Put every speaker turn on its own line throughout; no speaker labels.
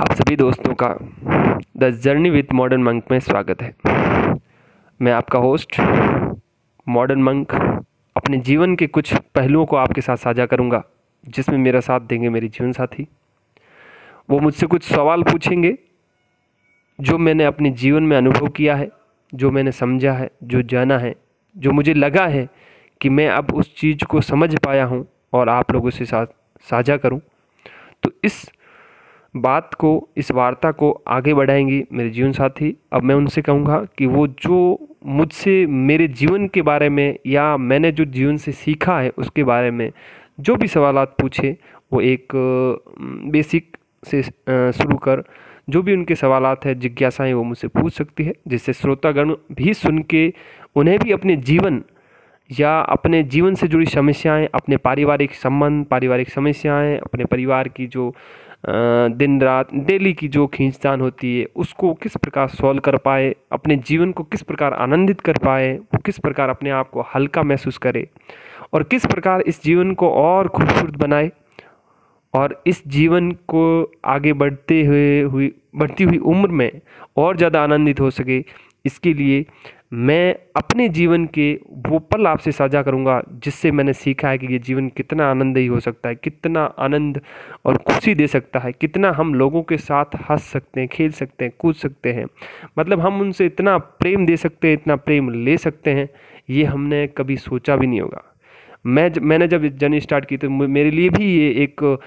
आप सभी दोस्तों का the journey with modern monk में स्वागत है। मैं आपका होस्ट, मॉडर्न मंक, अपने जीवन के कुछ पहलुओं को आपके साथ साझा करूँगा, जिसमें मेरा साथ देंगे मेरे जीवन साथी। वो मुझसे कुछ सवाल पूछेंगे, जो मैंने अपने जीवन में अनुभव किया है, जो मैंने समझा है, जो जाना है, जो मुझे लगा है कि मैं अब उस चीज़ को समझ पाया हूँ और आप लोगों से साथ साझा करूँ। तो इस बात को, इस वार्ता को आगे बढ़ाएँगी मेरे जीवन साथी। अब मैं उनसे कहूँगा कि वो जो मुझसे, मेरे जीवन के बारे में या मैंने जो जीवन से सीखा है उसके बारे में जो भी सवाल पूछे, वो एक बेसिक से शुरू कर। जो भी उनके सवाल हैं, जिज्ञासाएँ वो मुझसे पूछ सकती है, जिससे श्रोतागण भी सुन के उन्हें भी अपने जीवन या अपने जीवन से जुड़ी समस्याएँ, अपने पारिवारिक संबंध, पारिवारिक समस्याएँ, अपने परिवार की जो दिन रात डेली की जो खींचतान होती है, उसको किस प्रकार सॉल्व कर पाए, अपने जीवन को किस प्रकार आनंदित कर पाए, वो किस प्रकार अपने आप को हल्का महसूस करे और किस प्रकार इस जीवन को और खूबसूरत बनाए और इस जीवन को आगे बढ़ते हुए, हुई, बढ़ती हुई उम्र में और ज़्यादा आनंदित हो सके, इसके लिए मैं अपने जीवन के वो पल आपसे साझा करूँगा जिससे मैंने सीखा है कि ये जीवन कितना आनंदयी हो सकता है, कितना आनंद और खुशी दे सकता है, कितना हम लोगों के साथ हंस सकते हैं, खेल सकते हैं, कूद सकते हैं। मतलब हम उनसे इतना प्रेम दे सकते हैं, इतना प्रेम ले सकते हैं, ये हमने कभी सोचा भी नहीं होगा। मैं मैंने जब जर्नी स्टार्ट की तो मेरे लिए भी ये एक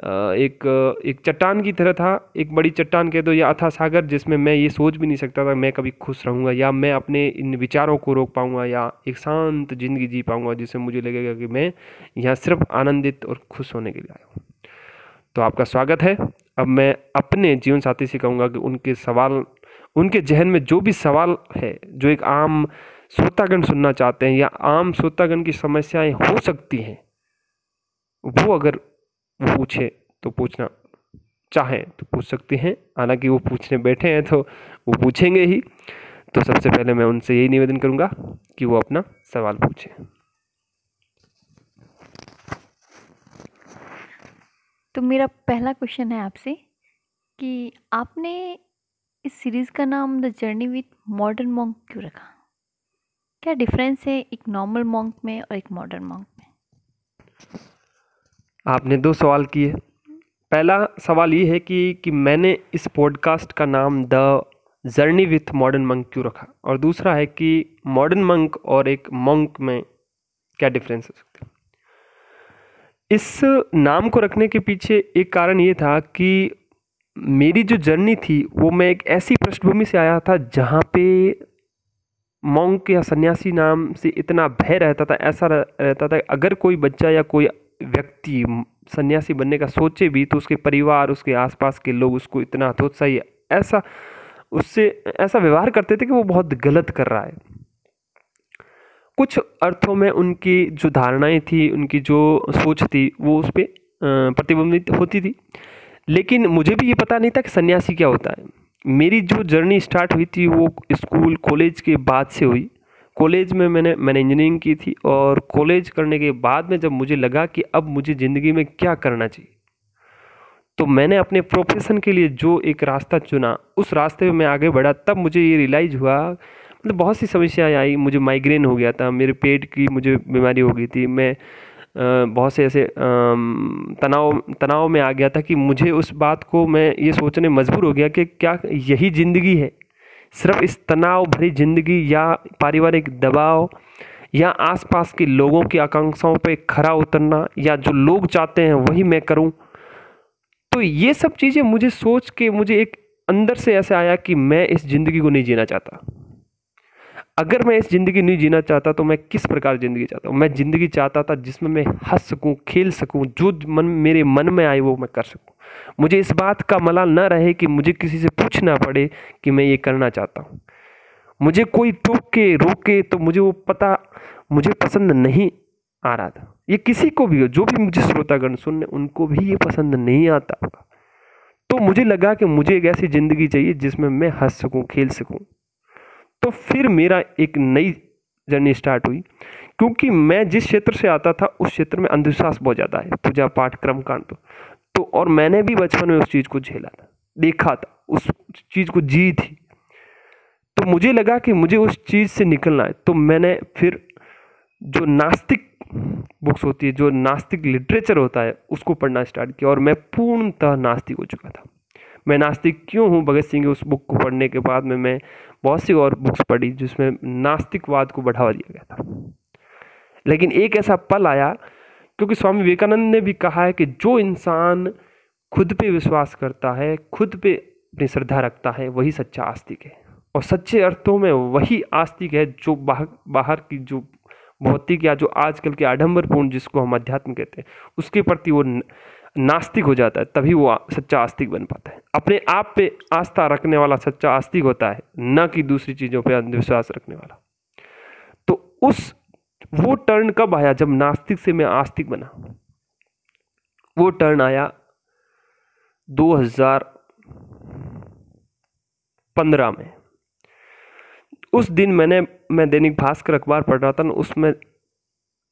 एक एक चट्टान की तरह था, एक बड़ी चट्टान कह दो, या अथा सागर, जिसमें मैं ये सोच भी नहीं सकता था, मैं कभी खुश रहूँगा, या मैं अपने इन विचारों को रोक पाऊँगा, या एक शांत ज़िंदगी जी पाऊँगा, जिससे मुझे लगेगा कि मैं यहाँ सिर्फ़ आनंदित और खुश होने के लिए आया हूँ। तो आपका स्वागत है। अब मैं अपने जीवन साथी से कहूँगा कि उनके सवाल, उनके जहन में जो भी सवाल है, जो एक आम श्रोतागण सुनना चाहते हैं, या आम श्रोतागण की समस्याएँ हो सकती हैं, वो अगर पूछे तो पूछना चाहें तो पूछ सकते हैं। हालाँकि वो पूछने बैठे हैं तो वो पूछेंगे ही। तो सबसे पहले मैं उनसे यही निवेदन करूँगा कि वो अपना सवाल पूछें।
तो मेरा पहला क्वेश्चन है आपसे कि आपने इस सीरीज़ का नाम the journey with modern monk क्यों रखा? क्या डिफरेंस है एक नॉर्मल मॉन्क में और एक मॉडर्न मॉन्क में?
आपने दो सवाल किए। पहला सवाल ये है कि कि मैंने इस पॉडकास्ट का नाम the journey with modern monk क्यों रखा? और दूसरा है कि मॉडर्न मंक और एक मंक में क्या डिफरेंस हो सकते इस नाम को रखने के पीछे एक कारण ये था कि मेरी जो जर्नी थी, वो मैं एक ऐसी पृष्ठभूमि से आया था जहाँ पे मॉन्क या सन्यासी नाम से इतना भय रहता था, ऐसा रहता था अगर कोई बच्चा या कोई व्यक्ति सन्यासी बनने का सोचे भी तो उसके परिवार, उसके आसपास के लोग उसको इतना हतोत्साही, ऐसा, उससे, ऐसा व्यवहार करते थे कि वो बहुत गलत कर रहा है। कुछ अर्थों में उनकी जो धारणाएँ थी, उनकी जो सोच थी, वो उस पर प्रतिबिंबित होती थी। लेकिन मुझे भी ये पता नहीं था कि सन्यासी क्या होता है। मेरी जो जर्नी स्टार्ट हुई थी, वो स्कूल, कॉलेज के बाद से हुई। कॉलेज में मैंने मैंने इंजीनियरिंग की थी और कॉलेज करने के बाद में जब मुझे लगा कि अब मुझे ज़िंदगी में क्या करना चाहिए तो मैंने अपने प्रोफेशन के लिए जो एक रास्ता चुना, उस रास्ते में मैं आगे बढ़ा। तब मुझे ये रियलाइज़ हुआ मतलब बहुत सी समस्याएँ आई। मुझे माइग्रेन हो गया था, मेरे पेट की मुझे बीमारी हो गई थी। मैं बहुत से ऐसे तनाव तनाव में आ गया था कि मुझे उस बात को मैं, ये सोचने मजबूर हो गया कि क्या यही ज़िंदगी है। सिर्फ़ इस तनाव भरी ज़िंदगी या पारिवारिक दबाव या आसपास के लोगों की आकांक्षाओं पे खरा उतरना या जो लोग चाहते हैं वही मैं करूँ। तो ये सब चीज़ें मुझे सोच के मुझे एक अंदर से ऐसे आया कि मैं इस ज़िंदगी को नहीं जीना चाहता। अगर मैं इस ज़िंदगी नहीं जीना चाहता तो मैं किस प्रकार ज़िंदगी चाहता हूँ? मैं ज़िंदगी चाहता था जिसमें मैं हंस सकूँ, खेल सकूँ, जो मन, मेरे मन में आए वो मैं कर सकूँ। मुझे इस बात का मलाल न रहे कि मुझे किसी से पूछना पड़े कि मैं ये करना चाहता हूँ। मुझे कोई टोक, रोके तो मुझे वो पता, मुझे पसंद नहीं आ रहा था। ये किसी को भी हो, जो भी मुझे श्रोतागण सुनने, उनको भी ये पसंद नहीं आता होगा। तो मुझे लगा कि मुझे एक ऐसी ज़िंदगी चाहिए जिसमें मैं हंस सकूँ, खेल सकूँ। तो फिर मेरा एक नई जर्नी स्टार्ट हुई, क्योंकि मैं जिस क्षेत्र से आता था, उस क्षेत्र में अंधविश्वास बहुत ज़्यादा है। पूजा पाठ क्रम कांड तो। तो और मैंने भी बचपन में उस चीज़ को झेला था, देखा था, उस चीज़ को जी थी। तो मुझे लगा कि मुझे उस चीज़ से निकलना है। तो मैंने फिर जो नास्तिक बुक्स होती है, जो नास्तिक लिटरेचर होता है, उसको पढ़ना स्टार्ट किया और मैं पूर्णतः नास्तिक हो चुका था। मैं नास्तिक क्यों हूँ? भगत सिंह की उस बुक को पढ़ने के बाद में मैं बहुत सी और बुक्स पढ़ी, जिसमें नास्तिकवाद को बढ़ावा दिया गया था। लेकिन एक ऐसा पल आया क्योंकि स्वामी विवेकानंद ने भी कहा है कि जो इंसान खुद पे विश्वास करता है, खुद पे अपनी श्रद्धा रखता है, वही सच्चा आस्तिक है। और सच्चे अर्थों में वही आस्तिक है जो बाहर बाहर की जो भौतिक या जो आजकल के आडंबरपूर्ण जिसको हम अध्यात्म कहते हैं, उसके प्रति वो नास्तिक हो जाता है, तभी वो सच्चा आस्तिक बन पाता है। अपने आप पे आस्था रखने वाला सच्चा आस्तिक होता है, न कि दूसरी चीज़ों पे अंधविश्वास रखने वाला। तो उस वो टर्न कब आया जब नास्तिक से मैं आस्तिक बना? वो टर्न आया 2015 में। उस दिन मैंने, मैं दैनिक भास्कर अखबार पढ़ रहा था ना, उसमें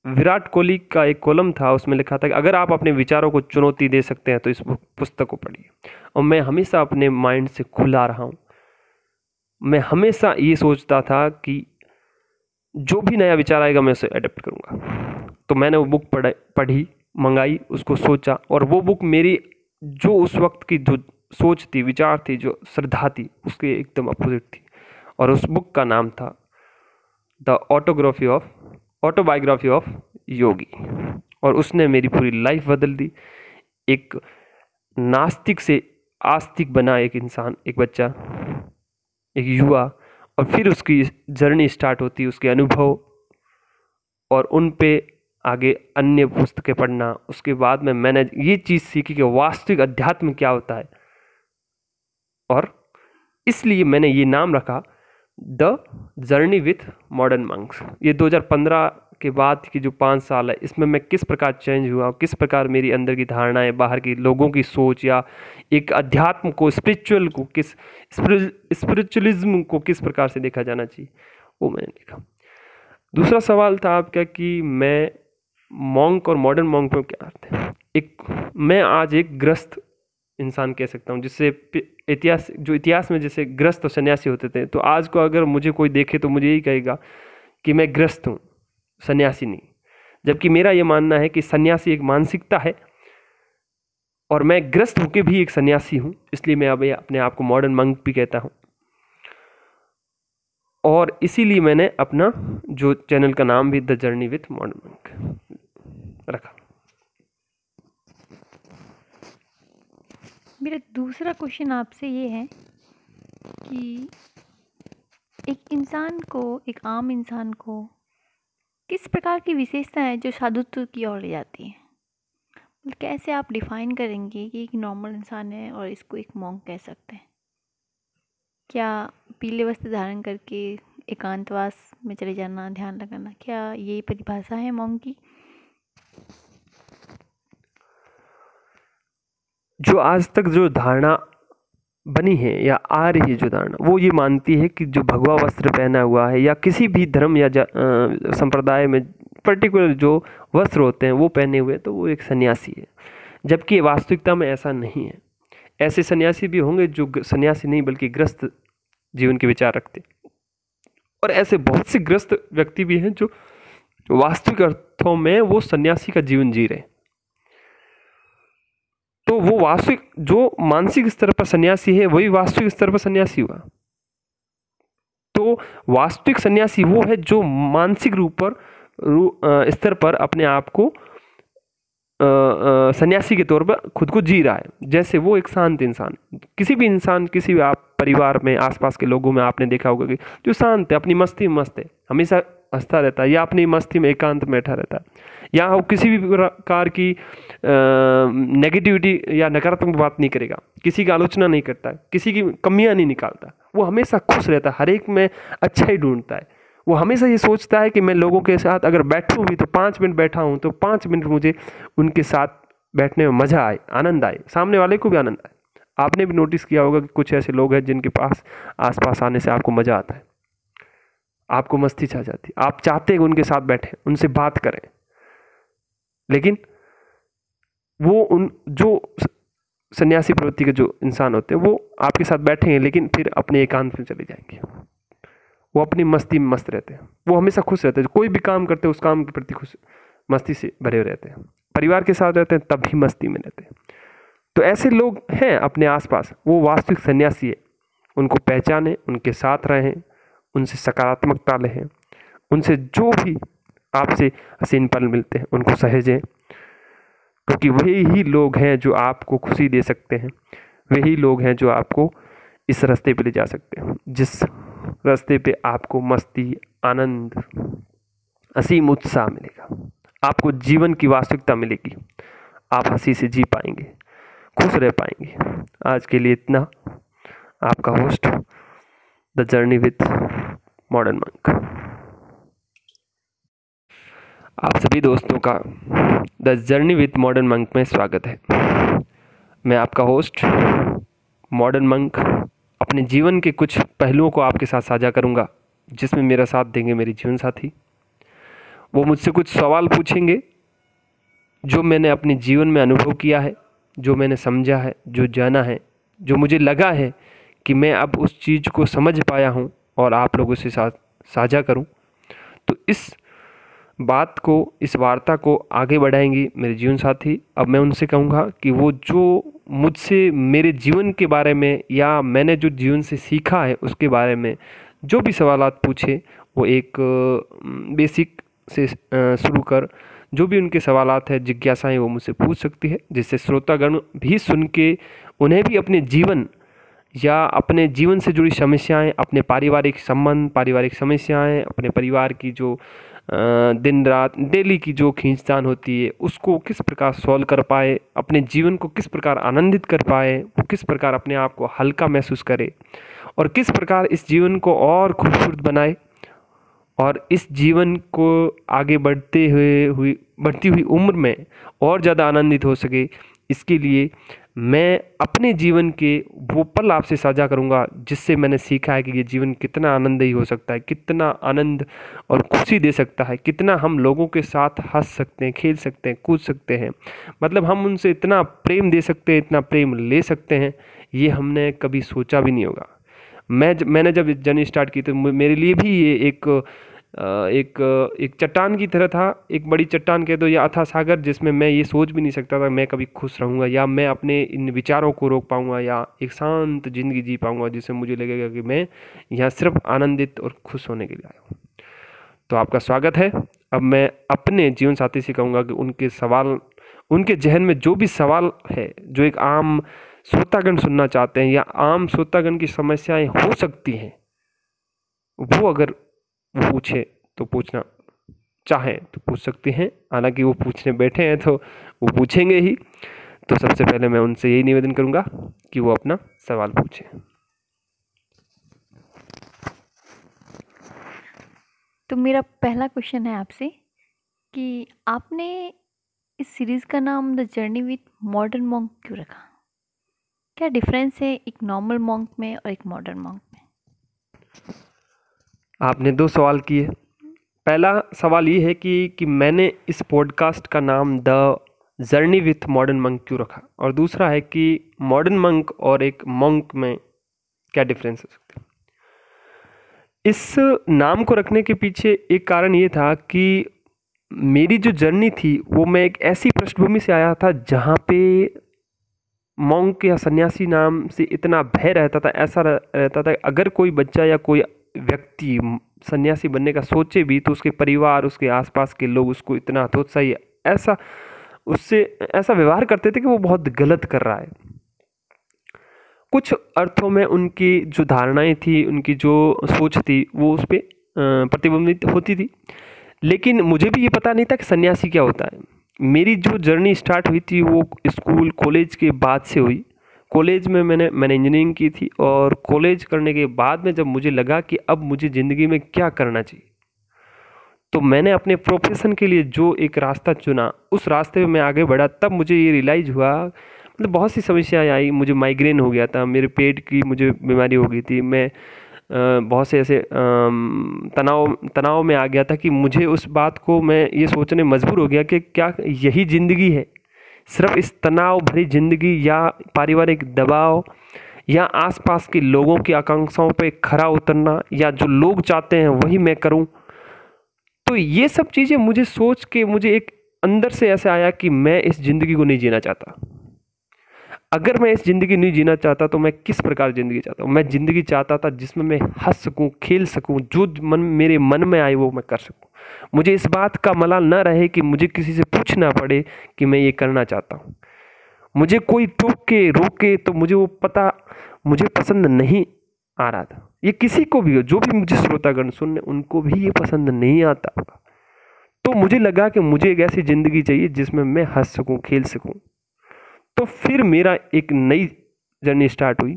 विराट कोहली का एक कॉलम था, उसमें लिखा था कि अगर आप अपने विचारों को चुनौती दे सकते हैं तो इस पुस्तक को पढ़िए। और मैं हमेशा अपने माइंड से खुला रहा हूँ। मैं हमेशा ये सोचता था कि जो भी नया विचार आएगा मैं उसे अडेप्ट करूँगा। तो मैंने वो बुक पढ़, पढ़ी, मंगाई, उसको सोचा और वो बुक मेरी जो उस वक्त की जो सोच थी, विचार थी, जो श्रद्धा थी, उसके एकदम अपोजिट थी। और उस बुक का नाम था the autography of autobiography of Yogi और उसने मेरी पूरी लाइफ बदल दी। एक नास्तिक से आस्तिक बना एक इंसान, एक बच्चा, एक युवा और फिर उसकी जर्नी स्टार्ट होती है उसके अनुभव और उन पे आगे अन्य पुस्तकें पढ़ना। उसके बाद में मैंने ये चीज़ सीखी कि वास्तविक अध्यात्म क्या होता है। और इसलिए मैंने ये नाम रखा the journey with modern monks. ये 2015 के बाद की जो पाँच साल है, इसमें मैं किस प्रकार चेंज हुआ, किस प्रकार मेरी अंदर की धारणाएँ, बाहर की लोगों की सोच या एक अध्यात्म को स्पिरिचुअल को, किस स्पिरिचुअलिज्म को किस प्रकार से देखा जाना चाहिए, वो मैंने देखा। दूसरा सवाल था आपका कि मैं मॉन्क और मॉडर्न मॉन्क में क्या अर्थ है? एक, मैं आज एक ग्रस्त इंसान कह सकता हूँ, जिससे इतिहास, जो इतिहास में जैसे ग्रस्त और सन्यासी होते थे तो आज को अगर मुझे कोई देखे तो मुझे यही कहेगा कि मैं ग्रस्त हूँ, सन्यासी नहीं। जबकि मेरा ये मानना है कि सन्यासी एक मानसिकता है, और मैं ग्रस्त होकर भी एक सन्यासी हूँ, इसलिए मैं अब अपने आप को मॉडर्न मंक भी कहता हूँ। और इसीलिए मैंने अपना जो चैनल का नाम भी the journey with modern monk रखा।
मेरा दूसरा क्वेश्चन आपसे ये है कि एक इंसान को, एक आम इंसान को किस प्रकार की विशेषता है जो साधुत्व की ओर ले जाती है? मतलब कैसे आप डिफ़ाइन करेंगे कि एक नॉर्मल इंसान है और इसको एक मॉन्ग कह सकते हैं? क्या पीले वस्त्र धारण करके एकांतवास में चले जाना, ध्यान लगाना, क्या यही परिभाषा है मॉन्ग की?
जो आज तक जो धारणा बनी है या आ रही है जो धारणा, वो ये मानती है कि जो भगवा वस्त्र पहना हुआ है या किसी भी धर्म या संप्रदाय में पर्टिकुलर जो वस्त्र होते हैं, वो पहने हुए तो वो एक सन्यासी है। जबकि वास्तविकता में ऐसा नहीं है। ऐसे सन्यासी भी होंगे जो सन्यासी नहीं, बल्कि ग्रस्त जीवन के विचार रखते और ऐसे बहुत से ग्रस्त व्यक्ति भी हैं जो वास्तविक अर्थों में वो सन्यासी का जीवन जी रहे तो वो वास्तविक जो मानसिक स्तर पर सन्यासी है वही वास्तविक स्तर पर सन्यासी हुआ। तो वास्तविक सन्यासी वो है जो मानसिक रूप पर रू, स्तर पर अपने आप को सन्यासी के तौर पर खुद को जी रहा है। जैसे वो एक शांत इंसान किसी भी इंसान किसी भी आप परिवार में आसपास के लोगों में आपने देखा होगा कि जो शांत है अपनी मस्ती में मस्त है हमेशा हंसता रहता है या अपनी मस्ती में एकांत में बैठा रहता है। या वो किसी भी प्रकार की नेगेटिविटी या नकारात्मक बात नहीं करेगा। किसी की आलोचना नहीं करता किसी की कमियाँ नहीं निकालता। वो हमेशा खुश रहता है, हर एक में अच्छा ही ढूंढता है। वो हमेशा ये सोचता है कि मैं लोगों के साथ अगर बैठूँ भी तो पाँच मिनट बैठा हूँ तो पाँच मिनट मुझे उनके साथ बैठने में मज़ा आए, आनंद आए, सामने वाले को भी आनंद आए। आपने भी नोटिस किया होगा कि कुछ ऐसे लोग हैं जिनके पास, आसपास आने से आपको मज़ा आता है। आपको मस्ती छा जाती है। आप चाहते हैं उनके साथ बैठें, उनसे बात करें। लेकिन वो उन, जो सन्यासी प्रवृत्ति के जो इंसान होते हैं, वो आपके साथ बैठेंगे लेकिन फिर अपने एकांत में चले जाएँगे। वो अपनी मस्ती में मस्त रहते हैं। वो हमेशा खुश रहते हैं। कोई भी काम करते हैं, उस काम के प्रति खुश, मस्ती से भरे रहते हैं। परिवार के साथ रहते हैं, तब भी मस्ती में रहते हैं। तो ऐसे लोग हैं अपने आसपास। वो वास्तविक सन्यासी है। उनको पहचाने, उनके साथ रहें, उनसे सकारात्मकता लें, उनसे जो भी आपसे हसीन पल मिलते हैं, उनको सहेजें। क्योंकि वही ही लोग हैं जो आपको खुशी दे सकते हैं। वही लोग हैं जो आपको इस रास्ते पे ले जा सकते हैं। जिस रास्ते पे आपको मस्ती, आनंद असीम उत्साह मिलेगा। आपको जीवन की वास्तविकता मिलेगी। आप हँसी से जी पाएँगे, खुश रह पाएँगे। आज के लिए इतना। आपका host, the journey with modern monk. आप सभी दोस्तों का the journey with modern monk में स्वागत है। मैं आपका होस्ट, मॉडर्न मंक, अपने जीवन के कुछ पहलुओं को आपके साथ साझा करूँगा, जिसमें मेरा साथ देंगे मेरे जीवन साथी। वो मुझसे कुछ सवाल पूछेंगे, जो मैंने अपने जीवन में अनुभव किया है, जो मैंने समझा है, जो जाना है, जो मुझे लगा है कि मैं अब उस चीज़ को समझ पाया हूँ और आप लोगों से साथ साझा करूँ। तो इस बात को, इस वार्ता को आगे बढ़ाएँगी मेरे जीवन साथी। अब मैं उनसे कहूँगा कि वो जो मुझसे, मेरे जीवन के बारे में या मैंने जो जीवन से सीखा है उसके बारे में जो भी सवाल पूछे, वो एक बेसिक से शुरू कर। जो भी उनके सवाल हैं, जिज्ञासाएँ वो मुझसे पूछ सकती है, जिससे श्रोतागण भी सुन के उन्हें भी अपने जीवन या अपने जीवन से जुड़ी समस्याएँ, अपने पारिवारिक संबंध, पारिवारिक समस्याएँ, अपने परिवार की जो दिन रात डेली की जो खींचतान होती है, उसको किस प्रकार सॉल्व कर पाए, अपने जीवन को किस प्रकार आनंदित कर पाए, वो किस प्रकार अपने आप को हल्का महसूस करे और किस प्रकार इस जीवन को और खूबसूरत बनाए और इस जीवन को आगे बढ़ते हुए हुई, बढ़ती हुई उम्र में और ज़्यादा आनंदित हो सके। इसके लिए मैं अपने जीवन के वो पल आपसे साझा करूँगा जिससे मैंने सीखा है कि ये जीवन कितना आनंदयी हो सकता है, कितना आनंद और खुशी दे सकता है, कितना हम लोगों के साथ हंस सकते हैं, खेल सकते हैं, कूद सकते हैं। मतलब हम उनसे इतना प्रेम दे सकते हैं, इतना प्रेम ले सकते हैं, ये हमने कभी सोचा भी नहीं होगा। मैं मैंने जब जर्नी स्टार्ट की तो मेरे लिए भी ये एक एक एक चट्टान की तरह था, एक बड़ी चट्टान कह दो या अथा सागर जिसमें मैं ये सोच भी नहीं सकता था मैं कभी खुश रहूँगा या मैं अपने इन विचारों को रोक पाऊँगा या एक शांत ज़िंदगी जी पाऊँगा जिससे मुझे लगेगा कि मैं यहाँ सिर्फ़ आनंदित और खुश होने के लिए आया हूँ। तो आपका स्वागत है। अब मैं अपने जीवन साथी से कहूँगा कि उनके सवाल, उनके जहन में जो भी सवाल है, जो एक आम श्रोतागण सुनना चाहते हैं या आम श्रोतागण की समस्याएँ हो सकती हैं, वो अगर पूछे तो पूछना चाहें तो पूछ सकते हैं। हालाँकि वो पूछने बैठे हैं तो वो पूछेंगे ही। तो सबसे पहले मैं उनसे यही निवेदन करूँगा कि वो अपना सवाल पूछें।
तो मेरा पहला क्वेश्चन है आपसे कि आपने इस सीरीज़ का नाम the journey with modern monk क्यों रखा? क्या डिफरेंस है एक नॉर्मल मॉन्क में और एक मॉडर्न मॉन्क में?
आपने दो सवाल किए। पहला सवाल ये है कि कि मैंने इस पॉडकास्ट का नाम the journey with modern monk क्यों रखा? और दूसरा है कि मॉडर्न मंक और एक मंक में क्या डिफरेंस हो सकता है इस नाम को रखने के पीछे एक कारण ये था कि मेरी जो जर्नी थी, वो मैं एक ऐसी पृष्ठभूमि से आया था जहाँ पे मॉन्क या सन्यासी नाम से इतना भय रहता था, ऐसा रहता था। अगर कोई बच्चा या कोई व्यक्ति सन्यासी बनने का सोचे भी तो उसके परिवार, उसके आसपास के लोग उसको इतना हतोत्साही, ऐसा उससे, ऐसा व्यवहार करते थे कि वो बहुत गलत कर रहा है। कुछ अर्थों में उनकी जो धारणाएँ थी, उनकी जो सोच थी, वो उस पर प्रतिबिंबित होती थी। लेकिन मुझे भी ये पता नहीं था कि सन्यासी क्या होता है। मेरी जो जर्नी स्टार्ट हुई थी, वो स्कूल, कॉलेज के बाद से हुई। कॉलेज में मैंने मैंने इंजीनियरिंग की थी और कॉलेज करने के बाद में जब मुझे लगा कि अब मुझे ज़िंदगी में क्या करना चाहिए तो मैंने अपने प्रोफेशन के लिए जो एक रास्ता चुना, उस रास्ते में मैं आगे बढ़ा, तब मुझे ये रियलाइज़ हुआ मतलब बहुत सी समस्याएँ आई, मुझे माइग्रेन हो गया था, मेरे पेट की मुझे बीमारी हो गई थी, मैं बहुत से ऐसे तनाव तनाव में आ गया था कि मुझे उस बात को मैं ये सोचने मजबूर हो गया कि क्या यही ज़िंदगी है। सिर्फ़ इस तनाव भरी ज़िंदगी या पारिवारिक दबाव या आसपास के लोगों की आकांक्षाओं पे खरा उतरना या जो लोग चाहते हैं वही मैं करूँ? तो ये सब चीज़ें मुझे सोच के मुझे एक अंदर से ऐसे आया कि मैं इस ज़िंदगी को नहीं जीना चाहता। अगर मैं इस ज़िंदगी नहीं जीना चाहता तो मैं किस प्रकार ज़िंदगी चाहता हूँ? मैं ज़िंदगी चाहता था जिसमें मैं हंस सकूँ, खेल सकूँ, जो मन, मेरे मन में आए वो मैं कर सकूँ। मुझे इस बात का मलाल न रहे कि मुझे किसी से पूछना पड़े कि मैं ये करना चाहता हूँ। मुझे कोई टोक के रोके तो मुझे वो पता, मुझे पसंद नहीं आ रहा था। ये किसी को भी हो, जो भी मुझे श्रोतागण सुनने, उनको भी ये पसंद नहीं आता होगा। तो मुझे लगा कि मुझे एक ऐसी ज़िंदगी चाहिए जिसमें मैं हंस सकूँ, खेल सकूँ। तो फिर मेरा एक नई जर्नी स्टार्ट हुई,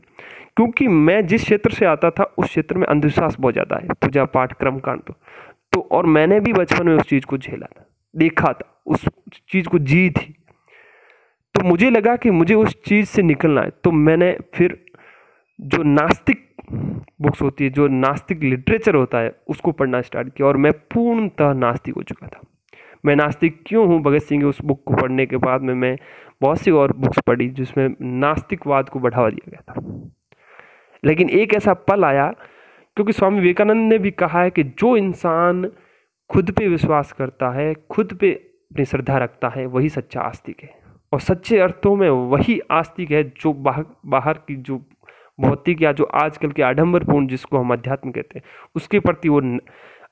क्योंकि मैं जिस क्षेत्र से आता था, उस क्षेत्र में अंधविश्वास बहुत ज़्यादा है। पूजा पाठ क्रम तो। तो और मैंने भी बचपन में उस चीज़ को झेला था, देखा था, उस चीज़ को जी थी। तो मुझे लगा कि मुझे उस चीज़ से निकलना है। तो मैंने फिर जो नास्तिक बुक्स होती है, जो नास्तिक लिटरेचर होता है, उसको पढ़ना स्टार्ट किया और मैं पूर्णतः नास्तिक हो चुका था। मैं नास्तिक क्यों हूँ? भगत सिंह की उस बुक को पढ़ने के बाद में मैं बहुत सी और बुक्स पढ़ी जिसमें नास्तिकवाद को बढ़ावा दिया गया था। लेकिन एक ऐसा पल आया क्योंकि स्वामी विवेकानंद ने भी कहा है कि जो इंसान खुद पे विश्वास करता है, खुद पे अपनी श्रद्धा रखता है, वही सच्चा आस्तिक है। और सच्चे अर्थों में वही आस्तिक है जो बाहर बाहर की जो भौतिक या जो आजकल के आडंबरपूर्ण जिसको हम अध्यात्म कहते हैं, उसके प्रति वो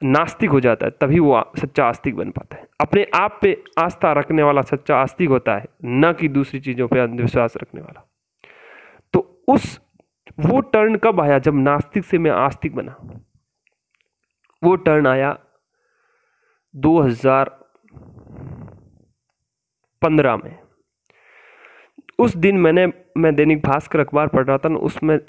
नास्तिक हो जाता है, तभी वो सच्चा आस्तिक बन पाता है। अपने आप पे आस्था रखने वाला सच्चा आस्तिक होता है, न कि दूसरी चीज़ों पे अंधविश्वास रखने वाला। तो उस वो टर्न कब आया जब नास्तिक से मैं आस्तिक बना? वो टर्न आया 2015 में। उस दिन मैंने, मैं दैनिक भास्कर अखबार पढ़ रहा था ना, उसमें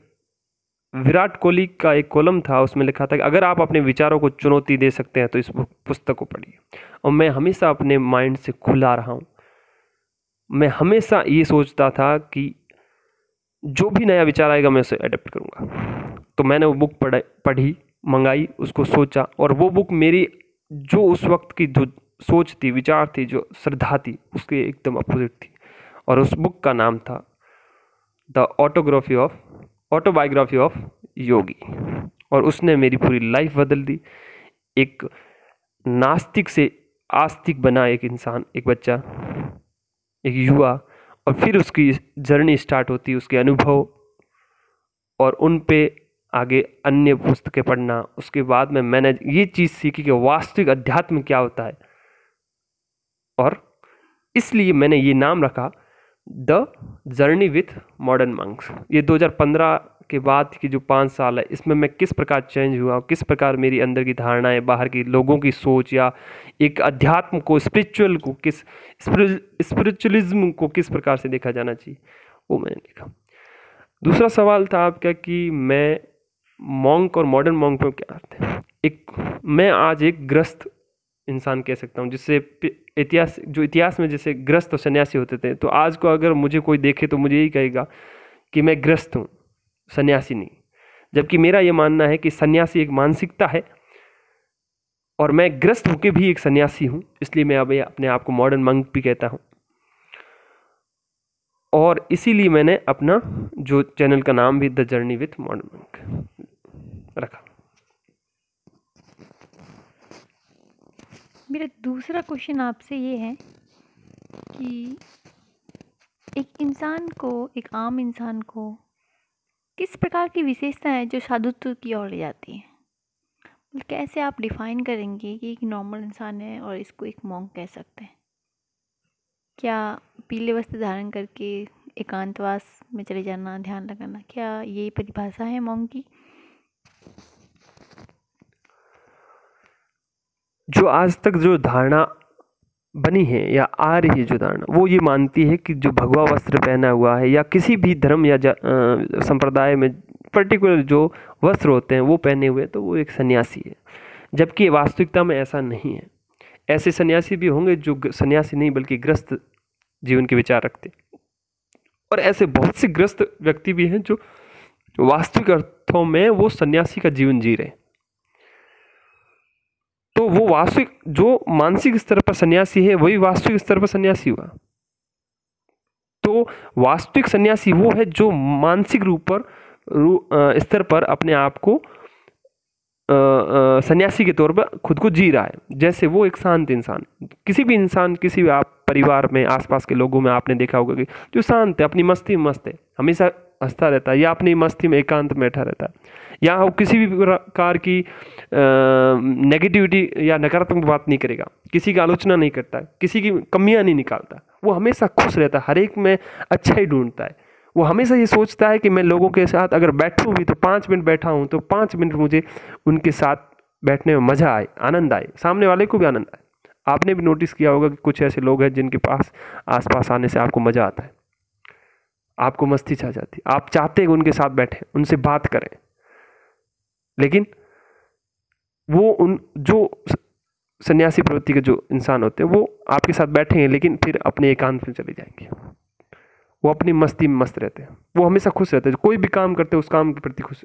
विराट कोहली का एक कॉलम था, उसमें लिखा था कि अगर आप अपने विचारों को चुनौती दे सकते हैं तो इस पुस्तक को पढ़िए। और मैं हमेशा अपने माइंड से खुला रहा हूँ। मैं हमेशा ये सोचता था कि जो भी नया विचार आएगा मैं उसे अडेप्ट करूँगा। तो मैंने वो बुक पढ़, पढ़ी, मंगाई, उसको सोचा और वो बुक मेरी जो उस वक्त की जो सोच थी, विचार थी, जो श्रद्धा थी, उसके एकदम अपोजिट थी। और उस बुक का नाम था the autography of autobiography of Yogi और उसने मेरी पूरी लाइफ बदल दी। एक नास्तिक से आस्तिक बना एक इंसान, एक बच्चा, एक युवा और फिर उसकी जर्नी स्टार्ट होती है उसके अनुभव और उन पे आगे अन्य पुस्तकें पढ़ना। उसके बाद में मैंने ये चीज़ सीखी कि वास्तविक अध्यात्म क्या होता है। और इसलिए मैंने ये नाम रखा the journey with modern monks. ये 2015 के बाद की जो पाँच साल है, इसमें मैं किस प्रकार चेंज हुआ, किस प्रकार मेरी अंदर की धारणाएँ, बाहर की लोगों की सोच या एक अध्यात्म को स्पिरिचुअल को, किस स्पिरिचुअलिज्म को किस प्रकार से देखा जाना चाहिए, वो मैंने देखा। दूसरा सवाल था आपका कि मैं मॉन्क और मॉडर्न मॉन्क में क्या अर्थ है? एक, मैं आज एक ग्रस्त इंसान कह सकता हूँ, जिससे इतिहास, जो इतिहास में जैसे ग्रस्त और सन्यासी होते थे तो आज को अगर मुझे कोई देखे तो मुझे यही कहेगा कि मैं ग्रस्त हूँ, सन्यासी नहीं। जबकि मेरा ये मानना है कि सन्यासी एक मानसिकता है और मैं ग्रस्त होकर भी एक सन्यासी हूँ, इसलिए मैं अब अपने आप को मॉडर्न मंक भी कहता हूँ। और इसीलिए मैंने अपना जो चैनल का नाम भी the journey with modern monk रखा
मेरा दूसरा क्वेश्चन आपसे ये है कि एक इंसान को, एक आम इंसान को किस प्रकार की विशेषता है जो साधुत्व की ओर ले जाती है? मतलब कैसे आप डिफ़ाइन करेंगे कि एक नॉर्मल इंसान है और इसको एक मॉन्ग कह सकते हैं? क्या पीले वस्त्र धारण करके एकांतवास में चले जाना, ध्यान लगाना, क्या ये परिभाषा है मॉन्ग की?
जो आज तक जो धारणा बनी है या आ रही है जो धारणा, वो ये मानती है कि जो भगवा वस्त्र पहना हुआ है या किसी भी धर्म या संप्रदाय में पर्टिकुलर जो वस्त्र होते हैं वो पहने हुए तो वो एक सन्यासी है। जबकि वास्तविकता में ऐसा नहीं है। ऐसे सन्यासी भी होंगे जो सन्यासी नहीं बल्कि ग्रस्त जीवन के विचार रखते और ऐसे बहुत से ग्रस्त व्यक्ति भी हैं जो वास्तविक अर्थों में वो सन्यासी का जीवन जी रहे हैं। तो वो वास्तविक, जो मानसिक स्तर पर सन्यासी है, वही वास्तविक स्तर पर सन्यासी हुआ। तो वास्तविक सन्यासी वो है जो मानसिक रूप पर, रू- स्तर पर अपने आप को सन्यासी के तौर पर खुद को जी रहा है। जैसे वो एक शांत इंसान किसी भी इंसान, किसी भी आप, परिवार में, आसपास के लोगों में आपने देखा होगा कि जो शांत है, अपनी मस्ती में मस्त है, हमेशा हंसता रहता है या अपनी मस्ती में एकांत में बैठा रहता है। या वो किसी भी प्रकार की नेगेटिविटी या नकारात्मक बात नहीं करेगा। किसी की आलोचना नहीं करता किसी की कमियाँ नहीं निकालता। वो हमेशा खुश रहता है, हर एक में अच्छा ही ढूंढता है। वो हमेशा ये सोचता है कि मैं लोगों के साथ अगर बैठूँ भी तो पाँच मिनट बैठा हूँ तो पाँच मिनट मुझे उनके साथ बैठने में मज़ा आए, आनंद आए, सामने वाले को भी आनंद आए। आपने भी नोटिस किया होगा कि कुछ ऐसे लोग हैं जिनके पास, आसपास आने से आपको मज़ा आता है। आपको मस्ती छा जाती है। आप चाहते हैं उनके साथ बैठें, उनसे बात करें। लेकिन वो उन, जो सन्यासी प्रवृत्ति के जो इंसान होते हैं, वो आपके साथ बैठेंगे लेकिन फिर अपने एकांत में चले जाएँगे। वो अपनी मस्ती में मस्त रहते हैं। वो हमेशा खुश रहते हैं। कोई भी काम करते हैं, उस काम के प्रति खुश,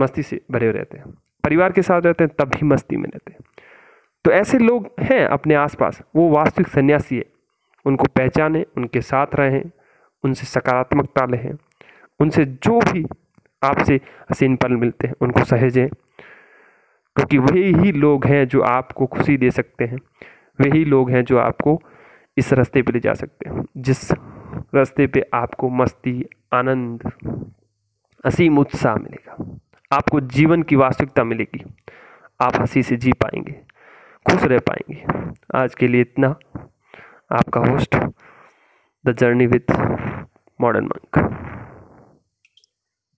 मस्ती से भरे रहते हैं। परिवार के साथ रहते हैं, तब भी मस्ती में रहते हैं। तो ऐसे लोग हैं अपने आसपास। वो वास्तविक सन्यासी है। उनको पहचाने, उनके साथ रहें, उनसे सकारात्मकता लें, उनसे जो भी आपसे हसीन पल मिलते हैं, उनको सहेजें। क्योंकि वही ही लोग हैं जो आपको खुशी दे सकते हैं। वही लोग हैं जो आपको इस रास्ते पे ले जा सकते हैं, जिस रास्ते पे आपको मस्ती, आनंद, असीम उत्साह मिलेगा। आपको जीवन की वास्तविकता मिलेगी। आप हँसी से जी पाएँगे, खुश रह पाएँगे। आज के लिए इतना। आपका host, the journey with modern monk.